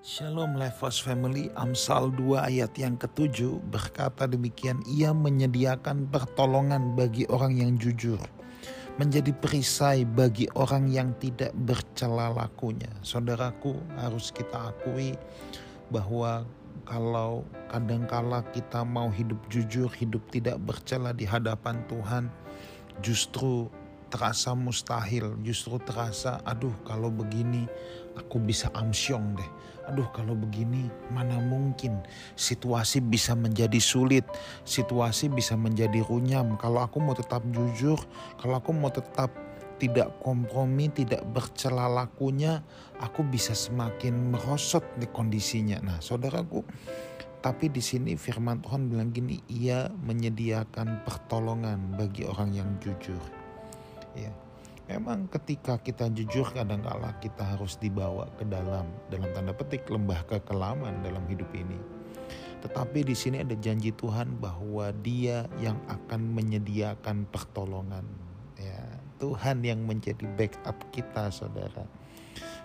Shalom Levos Family, Amsal 2 ayat yang ketujuh berkata demikian, ia menyediakan pertolongan bagi orang yang jujur, menjadi perisai bagi orang yang tidak bercela lakunya. Saudaraku harus kita akui bahwa kalau kadangkala kita mau hidup jujur, hidup tidak bercela di hadapan Tuhan, justru terasa mustahil, justru terasa aduh kalau begini aku bisa amsyong deh. Aduh kalau begini mana mungkin situasi bisa menjadi sulit, situasi bisa menjadi runyam. Kalau aku mau tetap jujur, kalau aku mau tetap tidak kompromi, tidak bercela lakunya, aku bisa semakin merosot di kondisinya. Nah, saudaraku, tapi di sini firman Tuhan bilang gini, ia menyediakan pertolongan bagi orang yang jujur. Memang ketika kita jujur kadang-kala kita harus dibawa ke dalam dalam tanda petik lembah kekelaman dalam hidup ini. Tetapi di sini ada janji Tuhan bahwa Dia yang akan menyediakan pertolongan. Ya, Tuhan yang menjadi backup kita, saudara.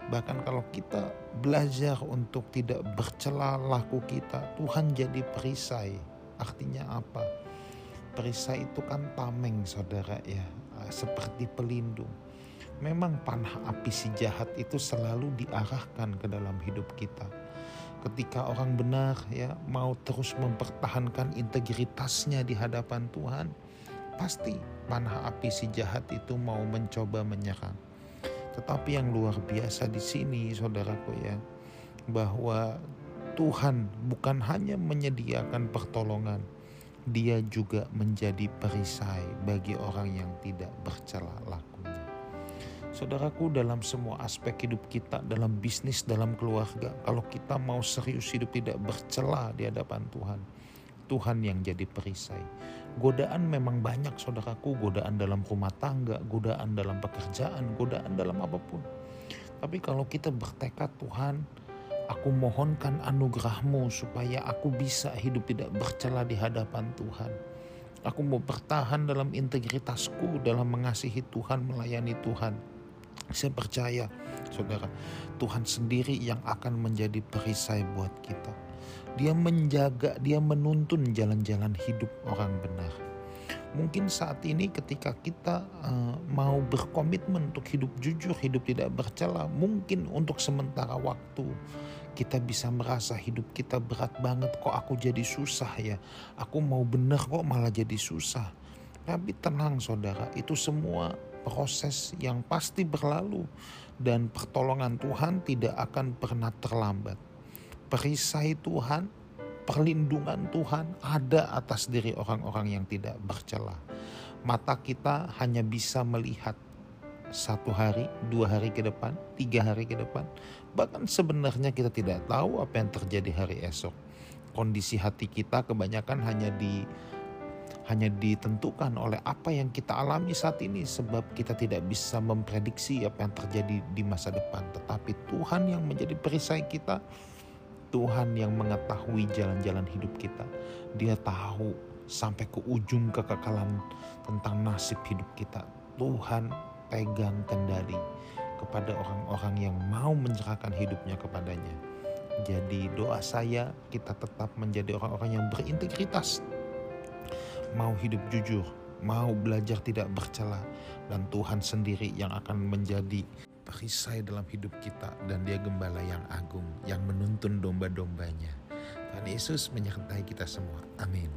Bahkan kalau kita belajar untuk tidak bercela laku kita, Tuhan jadi perisai. Artinya apa? Perisai itu kan tameng, saudara ya seperti pelindung. Memang panah api si jahat itu selalu diarahkan ke dalam hidup kita. Ketika orang benar ya mau terus mempertahankan integritasnya di hadapan Tuhan, pasti panah api si jahat itu mau mencoba menyerang. Tetapi yang luar biasa di sini saudaraku ya, bahwa Tuhan bukan hanya menyediakan pertolongan, dia juga menjadi perisai bagi orang yang tidak bercela lakunya. Saudaraku, dalam semua aspek hidup kita, dalam bisnis, dalam keluarga, kalau kita mau serius hidup tidak bercela di hadapan Tuhan, Tuhan yang jadi perisai. Godaan memang banyak saudaraku, godaan dalam rumah tangga, godaan dalam pekerjaan, godaan dalam apa pun. Tapi kalau kita bertekad Tuhan, Aku mohonkan anugerahmu supaya aku bisa hidup tidak bercela di hadapan Tuhan. Aku mau bertahan dalam integritasku, dalam mengasihi Tuhan, melayani Tuhan. Saya percaya, saudara, Tuhan sendiri yang akan menjadi perisai buat kita. Dia menjaga, dia menuntun jalan-jalan hidup orang benar. Mungkin saat ini ketika kita uh, mau berkomitmen untuk hidup jujur, hidup tidak bercela, mungkin untuk sementara waktu kita bisa merasa hidup kita berat banget kok aku jadi susah ya. Aku mau bener kok malah jadi susah. Tapi tenang saudara, itu semua proses yang pasti berlalu dan pertolongan Tuhan tidak akan pernah terlambat. Perisai Tuhan perlindungan Tuhan ada atas diri orang-orang yang tidak bercela. Mata kita hanya bisa melihat satu hari, dua hari ke depan, tiga hari ke depan. Bahkan sebenarnya kita tidak tahu apa yang terjadi hari esok. Kondisi hati kita kebanyakan hanya di hanya ditentukan oleh apa yang kita alami saat ini sebab kita tidak bisa memprediksi apa yang terjadi di masa depan tetapi Tuhan yang menjadi perisai kita Tuhan yang mengetahui jalan-jalan hidup kita. Dia tahu sampai ke ujung kekekalan tentang nasib hidup kita. Tuhan pegang kendali kepada orang-orang yang mau menyerahkan hidupnya kepadanya. Jadi doa saya kita tetap menjadi orang-orang yang berintegritas. Mau hidup jujur, mau belajar tidak bercela. Dan Tuhan sendiri yang akan menjadi perisai dalam hidup kita dan dia gembala yang agung yang menuntun domba-dombanya. Tuhan Yesus menyertai kita semua. Amin.